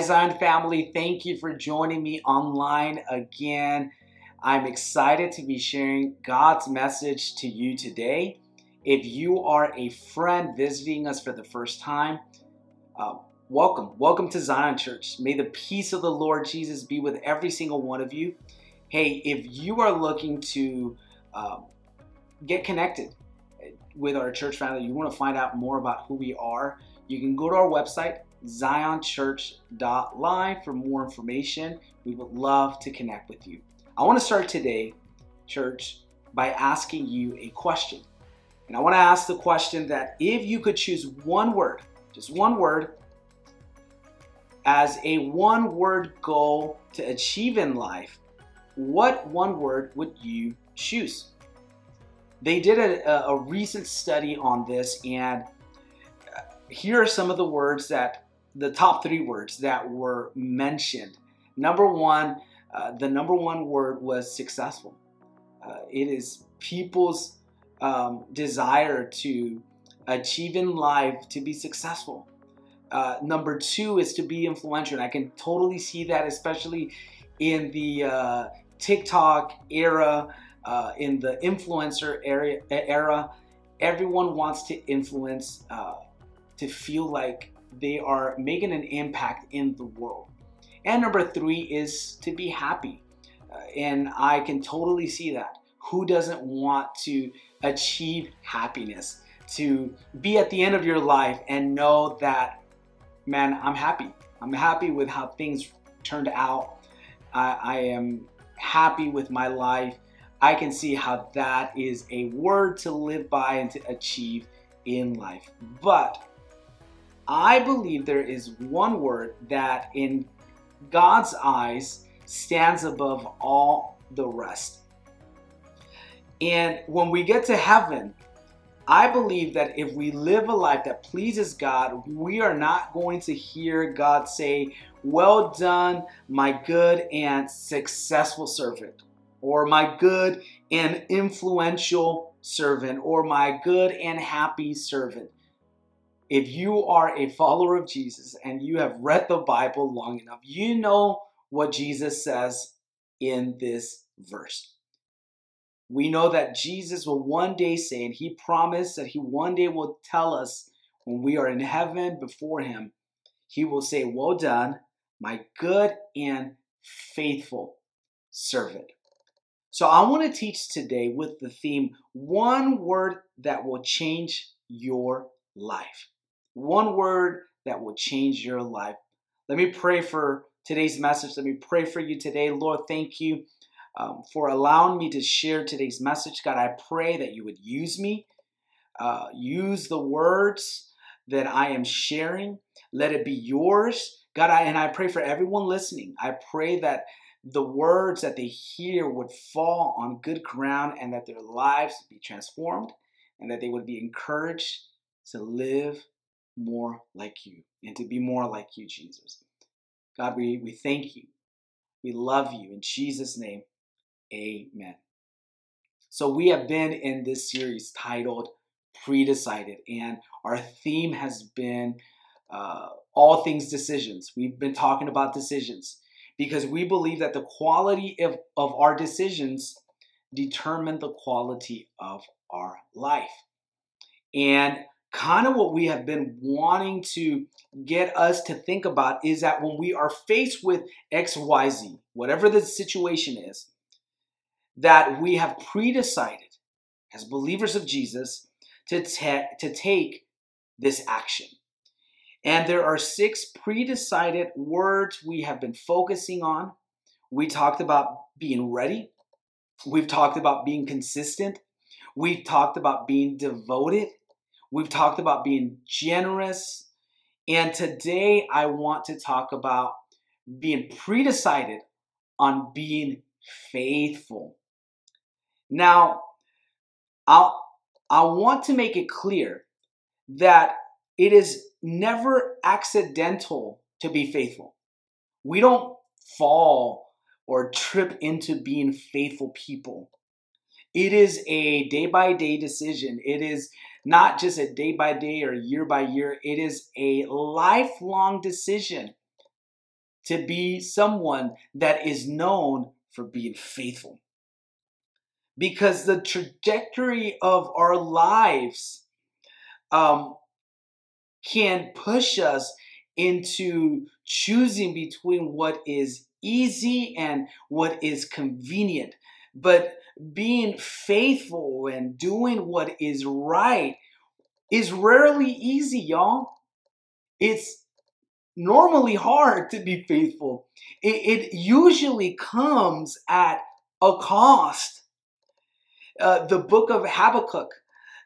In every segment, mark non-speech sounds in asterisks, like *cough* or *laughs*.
Zion family. Thank you for joining me online again. I'm excited to be sharing God's message to you today. If you are a friend visiting us for the first time, uh, welcome. Welcome to Zion Church. May the peace of the Lord Jesus be with every single one of you. Hey, if you are looking to um, get connected with our church family, you want to find out more about who we are, you can go to our website, zionchurch.live for more information. We would love to connect with you. I want to start today, church, by asking you a question. And I want to ask the question that if you could choose one word, just one word, as a one word goal to achieve in life, what one word would you choose? They did a, a recent study on this, and uh, here are some of the words that the top three words that were mentioned. Number one, uh, the number one word was successful. Uh, it is people's um, desire to achieve in life to be successful. Uh, number two is to be influential. And I can totally see that, especially in the uh, TikTok era, uh, in the influencer era. Everyone wants to influence, uh, to feel like they are making an impact in the world. And number three is to be happy. Uh, and I can totally see that. Who doesn't want to achieve happiness? To be at the end of your life and know that, man, I'm happy. I'm happy with how things turned out. I, I am happy with my life. I can see how that is a word to live by and to achieve in life. But I believe there is one word that in God's eyes stands above all the rest. And when we get to heaven, I believe that if we live a life that pleases God, we are not going to hear God say, Well done, my good and successful servant, or my good and influential servant, or my good and happy servant if you are a follower of Jesus and you have read the Bible long enough, you know what Jesus says in this verse. We know that Jesus will one day say, and he promised that he one day will tell us when we are in heaven before him, he will say, Well done, my good and faithful servant. So I want to teach today with the theme one word that will change your life. One word that will change your life. Let me pray for today's message. Let me pray for you today. Lord, thank you um, for allowing me to share today's message. God, I pray that you would use me, uh, use the words that I am sharing. Let it be yours. God, I, and I pray for everyone listening. I pray that the words that they hear would fall on good ground and that their lives be transformed and that they would be encouraged to live more like you and to be more like you, Jesus. God, we, we thank you. We love you. In Jesus' name, amen. So, we have been in this series titled Pre-Decided, and our theme has been uh, all things decisions. We've been talking about decisions because we believe that the quality of, of our decisions determine the quality of our life. And kind of what we have been wanting to get us to think about is that when we are faced with XYZ, whatever the situation is, that we have pre-decided as believers of Jesus to, ta- to take this action. And there are six pre-decided words we have been focusing on. We talked about being ready. We've talked about being consistent. We've talked about being devoted. We've talked about being generous. And today I want to talk about being pre-decided on being faithful. Now, I'll, I want to make it clear that it is never accidental to be faithful. We don't fall or trip into being faithful people. It is a day by day decision. It is not just a day by day or year by year. It is a lifelong decision to be someone that is known for being faithful. Because the trajectory of our lives um, can push us into choosing between what is easy and what is convenient. But being faithful and doing what is right is rarely easy, y'all. It's normally hard to be faithful. It, it usually comes at a cost. Uh, the book of Habakkuk,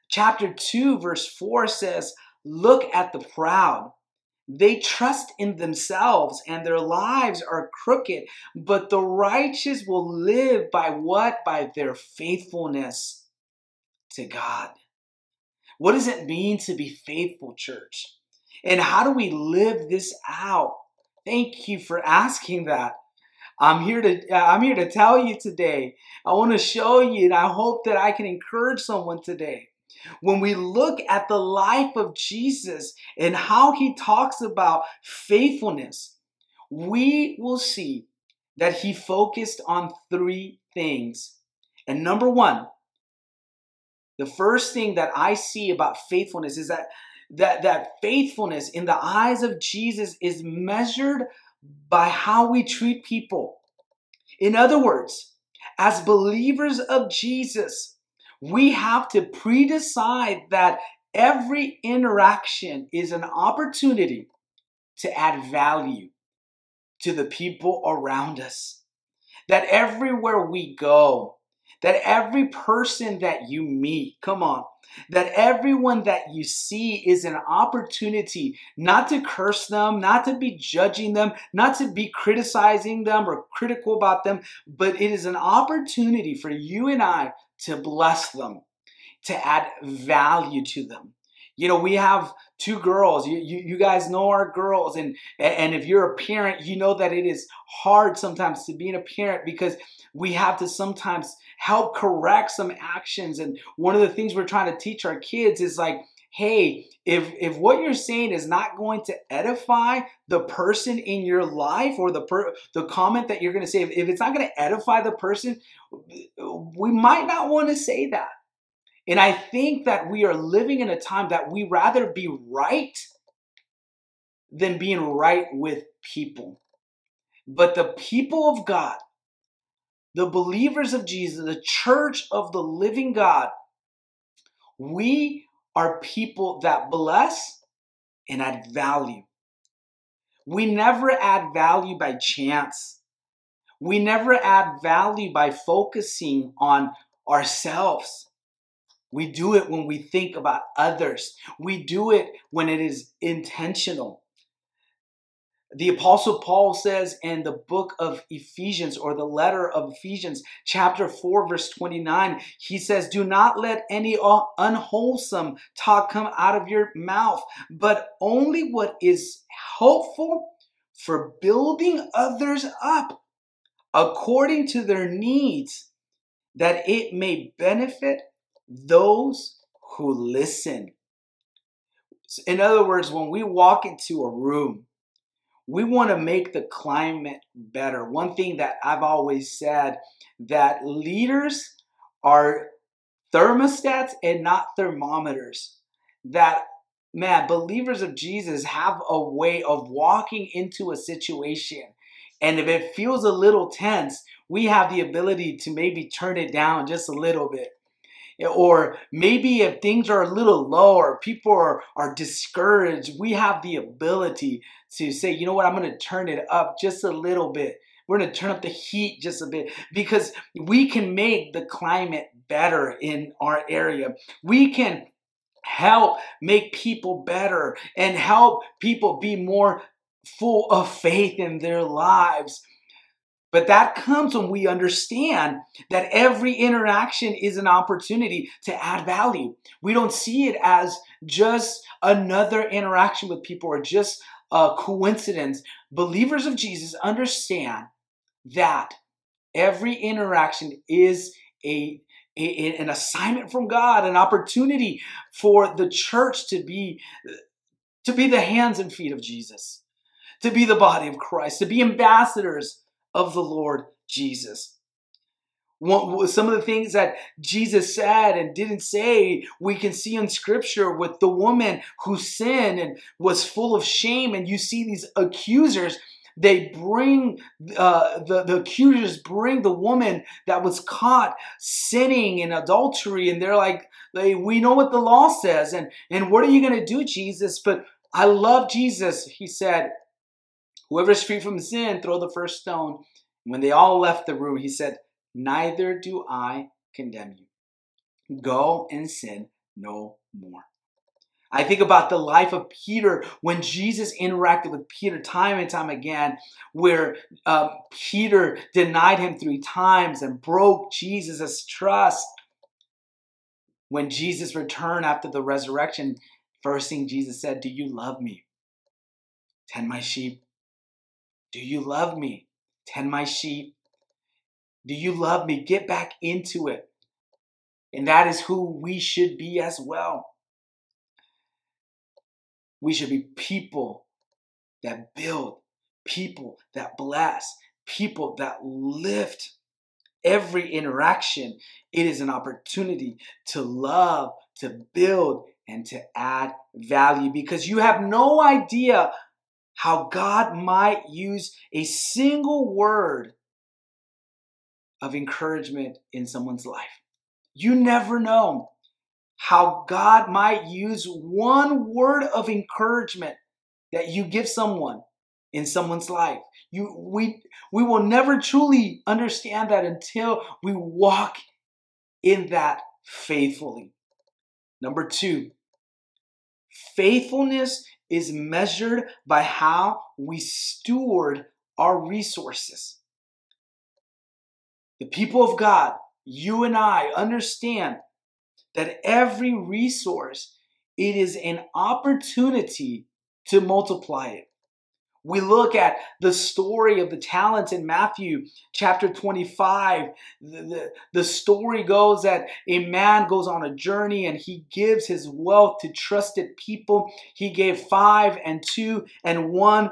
chapter 2, verse 4 says, Look at the proud. They trust in themselves and their lives are crooked, but the righteous will live by what? By their faithfulness to God. What does it mean to be faithful, church? And how do we live this out? Thank you for asking that. I'm here to I'm here to tell you today. I want to show you and I hope that I can encourage someone today. When we look at the life of Jesus and how he talks about faithfulness, we will see that he focused on three things. And number 1, the first thing that I see about faithfulness is that that that faithfulness in the eyes of Jesus is measured by how we treat people. In other words, as believers of Jesus, we have to pre-decide that every interaction is an opportunity to add value to the people around us. That everywhere we go, that every person that you meet, come on, that everyone that you see is an opportunity not to curse them, not to be judging them, not to be criticizing them or critical about them, but it is an opportunity for you and I to bless them, to add value to them. You know, we have two girls. You, you, you, guys know our girls. And, and if you're a parent, you know that it is hard sometimes to be a parent because we have to sometimes help correct some actions. And one of the things we're trying to teach our kids is like, hey, if if what you're saying is not going to edify the person in your life or the per, the comment that you're going to say, if, if it's not going to edify the person, we might not want to say that. And I think that we are living in a time that we rather be right than being right with people. But the people of God, the believers of Jesus, the church of the living God, we are people that bless and add value. We never add value by chance. We never add value by focusing on ourselves. We do it when we think about others. We do it when it is intentional. The Apostle Paul says in the book of Ephesians or the letter of Ephesians, chapter 4, verse 29, he says, Do not let any unwholesome talk come out of your mouth, but only what is helpful for building others up according to their needs, that it may benefit those who listen. In other words, when we walk into a room, we want to make the climate better. One thing that I've always said that leaders are thermostats and not thermometers. That man, believers of Jesus have a way of walking into a situation. And if it feels a little tense, we have the ability to maybe turn it down just a little bit or maybe if things are a little low or people are, are discouraged, we have the ability to say, you know what, I'm going to turn it up just a little bit. We're going to turn up the heat just a bit because we can make the climate better in our area. We can help make people better and help people be more full of faith in their lives. But that comes when we understand that every interaction is an opportunity to add value. We don't see it as just another interaction with people or just a coincidence. Believers of Jesus understand that every interaction is a, a, an assignment from God, an opportunity for the church to be to be the hands and feet of Jesus to be the body of Christ, to be ambassadors of the Lord Jesus. Some of the things that Jesus said and didn't say, we can see in scripture with the woman who sinned and was full of shame. And you see these accusers, they bring, uh, the, the accusers bring the woman that was caught sinning in adultery. And they're like, we know what the law says. And, and what are you going to do, Jesus? But I love Jesus. He said, whoever's free from sin, throw the first stone. When they all left the room, he said, neither do I condemn you. Go and sin no more. I think about the life of Peter when Jesus interacted with Peter time and time again, where um, Peter denied him three times and broke Jesus' trust. When Jesus returned after the resurrection, first thing Jesus said, Do you love me? Tend my sheep. Do you love me? Tend my sheep. Do you love me? Get back into it. And that is who we should be as well. We should be people that build, people that bless, people that lift. Every interaction, it is an opportunity to love, to build, and to add value because you have no idea how God might use a single word of encouragement in someone's life. You never know how God might use one word of encouragement that you give someone in someone's life. You we we will never truly understand that until we walk in that faithfully. Number 2, faithfulness is measured by how we steward our resources. The people of God, you and I understand that every resource, it is an opportunity to multiply it. We look at the story of the talents in Matthew chapter 25. The, the, the, story goes that a man goes on a journey and he gives his wealth to trusted people. He gave five and two and one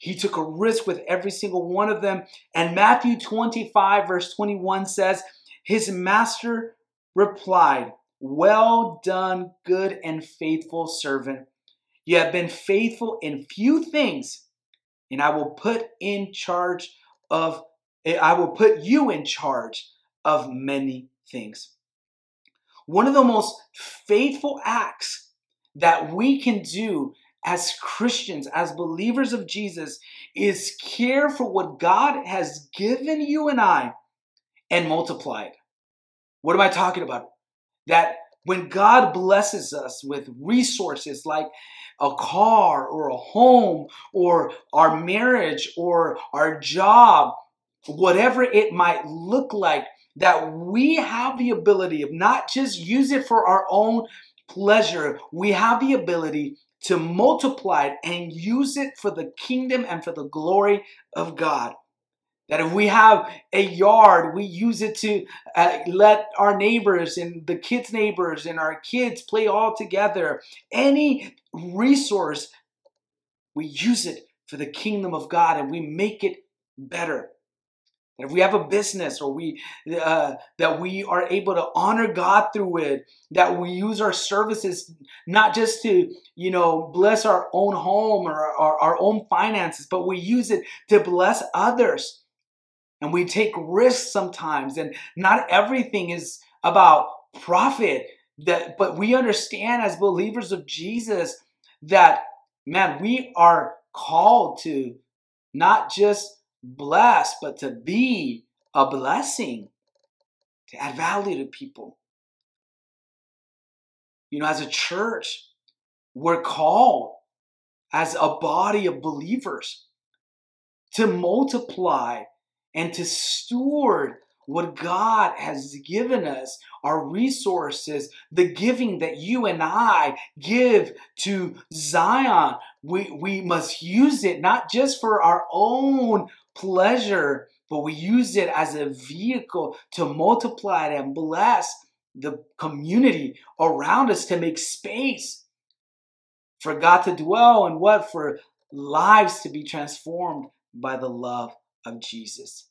he took a risk with every single one of them. And Matthew 25, verse 21 says, His master replied, Well done, good and faithful servant. You have been faithful in few things, and I will put in charge of I will put you in charge of many things. One of the most faithful acts that we can do as Christians, as believers of Jesus, is care for what God has given you and I and multiply it. What am I talking about? That when God blesses us with resources like a car or a home or our marriage or our job, whatever it might look like, that we have the ability of not just use it for our own pleasure, we have the ability to multiply it and use it for the kingdom and for the glory of God. That if we have a yard, we use it to uh, let our neighbors and the kids' neighbors and our kids play all together. Any resource, we use it for the kingdom of God and we make it better if we have a business or we uh, that we are able to honor god through it that we use our services not just to you know bless our own home or our, our own finances but we use it to bless others. And we take risks sometimes and not everything is about profit that but we understand as believers of jesus that man we are called to not just bless, but to be a blessing, to add value to people. You know, as a church, we're called as a body of believers to multiply and to steward what God has given us, our resources, the giving that you and I give to Zion. We, we must use it not just for our own pleasure, but we use it as a vehicle to multiply it and bless the community around us to make space for God to dwell and what? For lives to be transformed by the love of Jesus.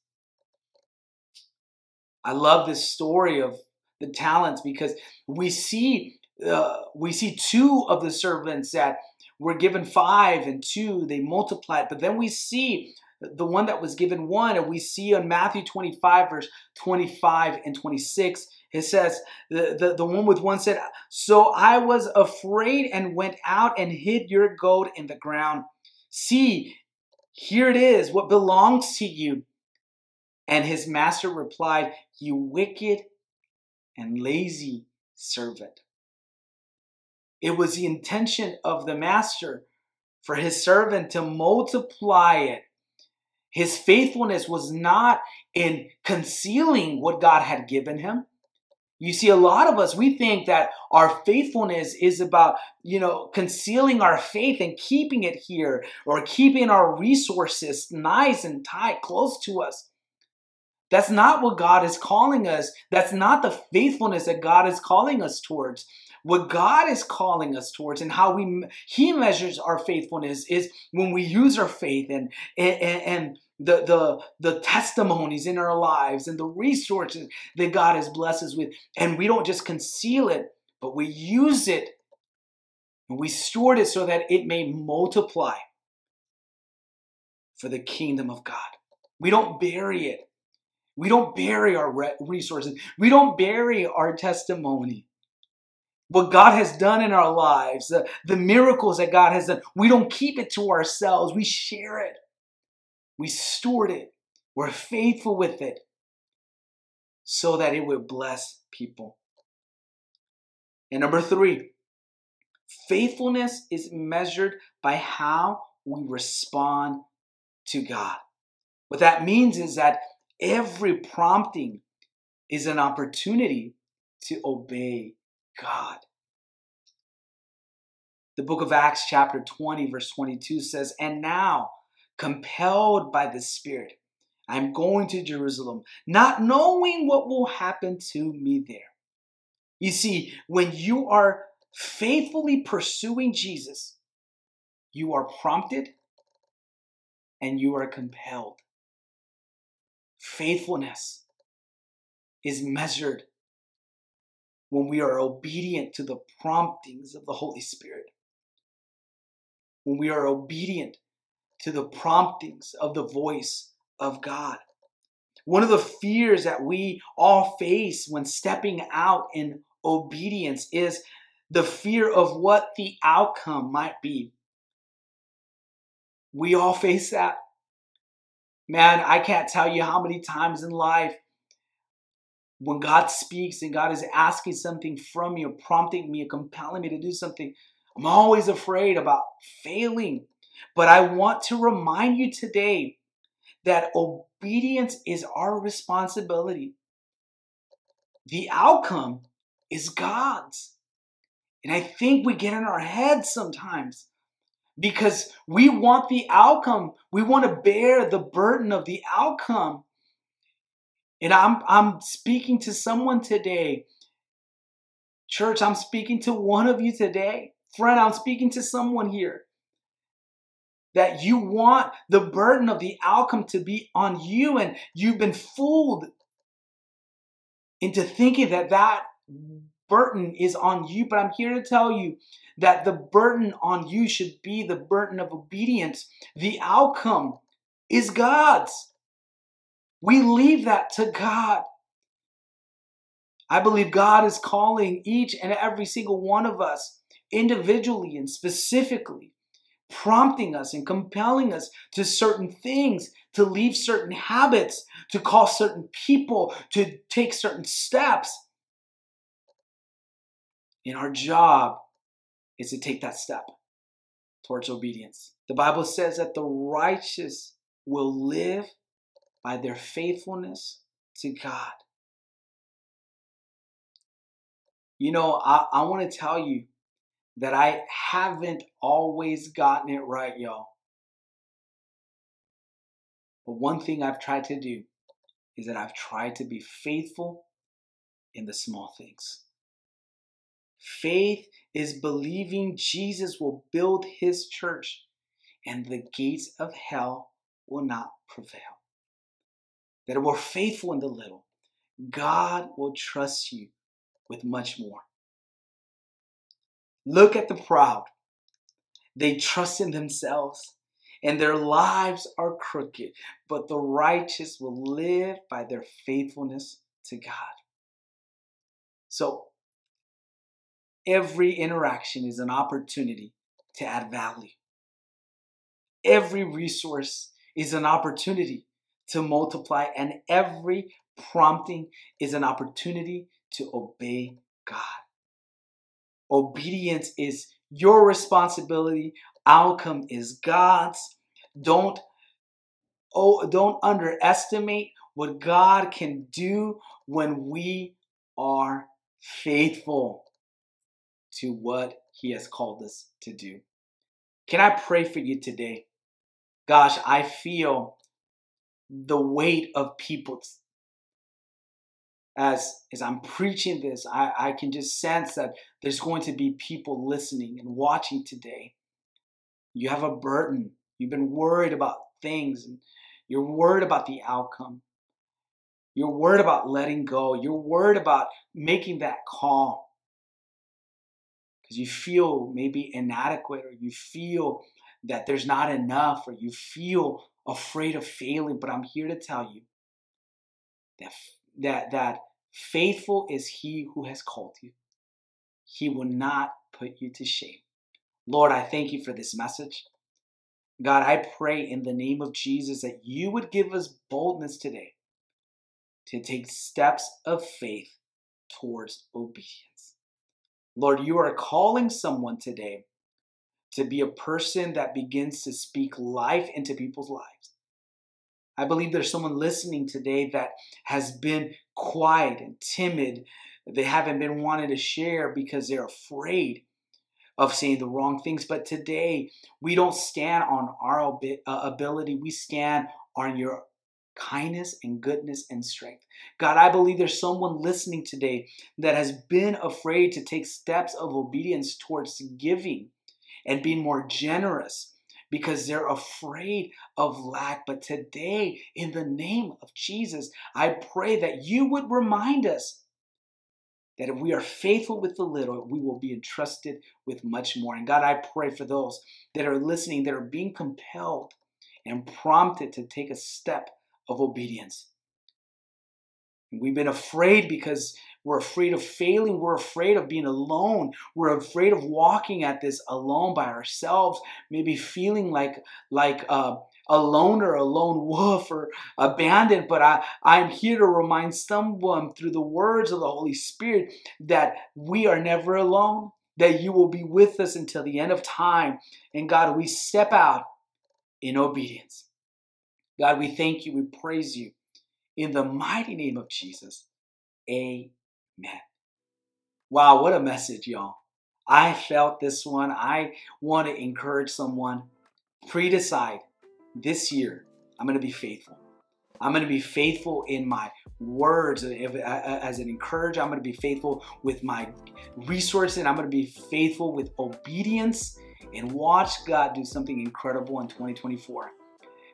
I love this story of the talents because we see uh, we see two of the servants that were given five and two they multiplied but then we see the one that was given one and we see on matthew 25 verse 25 and 26 it says the, the, the one with one said so i was afraid and went out and hid your gold in the ground see here it is what belongs to you and his master replied you wicked and lazy servant. It was the intention of the master for his servant to multiply it. His faithfulness was not in concealing what God had given him. You see, a lot of us, we think that our faithfulness is about, you know, concealing our faith and keeping it here or keeping our resources nice and tight, close to us. That's not what God is calling us. That's not the faithfulness that God is calling us towards. What God is calling us towards and how we He measures our faithfulness is when we use our faith and and, and the, the, the testimonies in our lives and the resources that God has blessed us with. And we don't just conceal it, but we use it and we steward it so that it may multiply for the kingdom of God. We don't bury it. We don't bury our resources. We don't bury our testimony. What God has done in our lives, the, the miracles that God has done, we don't keep it to ourselves. We share it. We steward it. We're faithful with it so that it will bless people. And number three, faithfulness is measured by how we respond to God. What that means is that Every prompting is an opportunity to obey God. The book of Acts, chapter 20, verse 22 says, And now, compelled by the Spirit, I'm going to Jerusalem, not knowing what will happen to me there. You see, when you are faithfully pursuing Jesus, you are prompted and you are compelled. Faithfulness is measured when we are obedient to the promptings of the Holy Spirit. When we are obedient to the promptings of the voice of God. One of the fears that we all face when stepping out in obedience is the fear of what the outcome might be. We all face that. Man, I can't tell you how many times in life when God speaks and God is asking something from me or prompting me or compelling me to do something, I'm always afraid about failing. But I want to remind you today that obedience is our responsibility. The outcome is God's. And I think we get in our heads sometimes because we want the outcome. We want to bear the burden of the outcome. And I'm, I'm speaking to someone today. Church, I'm speaking to one of you today. Friend, I'm speaking to someone here. That you want the burden of the outcome to be on you, and you've been fooled into thinking that that burden is on you. But I'm here to tell you that the burden on you should be the burden of obedience. The outcome is God's. We leave that to God. I believe God is calling each and every single one of us individually and specifically, prompting us and compelling us to certain things, to leave certain habits, to call certain people, to take certain steps. And our job is to take that step towards obedience. The Bible says that the righteous will live by their faithfulness to God. You know, I, I want to tell you that I haven't always gotten it right, y'all. But one thing I've tried to do is that I've tried to be faithful in the small things. Faith is believing Jesus will build his church and the gates of hell will not prevail. That we're faithful in the little, God will trust you with much more. Look at the proud. They trust in themselves, and their lives are crooked, but the righteous will live by their faithfulness to God. So, every interaction is an opportunity to add value. Every resource is an opportunity to multiply, and every prompting is an opportunity to obey God. Obedience is your responsibility, outcome is God's. Don't oh, don't underestimate what God can do when we are faithful to what he has called us to do. Can I pray for you today? Gosh, I feel the weight of people. as as I'm preaching this, I, I can just sense that there's going to be people listening and watching today. You have a burden. You've been worried about things and you're worried about the outcome. You're worried about letting go. You're worried about making that call because you feel maybe inadequate or you feel that there's not enough or you feel afraid of failing. But I'm here to tell you that, that, that faithful is he who has called you. He will not put you to shame. Lord, I thank you for this message. God, I pray in the name of Jesus that you would give us boldness today to take steps of faith towards obedience. Lord, you are calling someone today to be a person that begins to speak life into people's lives. I believe there's someone listening today that has been quiet and timid. They haven't been wanting to share because they're afraid of saying the wrong things. But today, we don't stand on our uh, ability, we stand on your kindness and goodness and strength. God, I believe there's someone listening today that has been afraid to take steps of obedience towards giving and being more generous because they're afraid of lack. But today, in the name of Jesus, I pray that you would remind us that if we are faithful with the little, we will be entrusted with much more. And God, I pray for those that are listening, that are being compelled and prompted to take a step of obedience. We've been afraid because we're afraid of failing. We're afraid of being alone. We're afraid of walking at this alone by ourselves, maybe feeling like like uh, a loner, a lone *laughs* wolf, or abandoned. But I, I'm here to remind someone through the words of the Holy Spirit that we are never alone, that you will be with us until the end of time. And God, we step out in obedience. God, we thank you, we praise you. In the mighty name of Jesus, amen. Wow, what a message, y'all. I felt this one. I want to encourage someone. Pre decide this year, I'm going to be faithful. I'm going to be faithful in my words as an encourager. I'm going to be faithful with my resources. I'm going to be faithful with obedience and watch God do something incredible in 2024.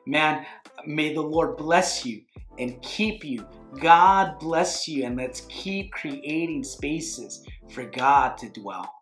Man, may the Lord bless you and keep you. God bless you, and let's keep creating spaces for God to dwell.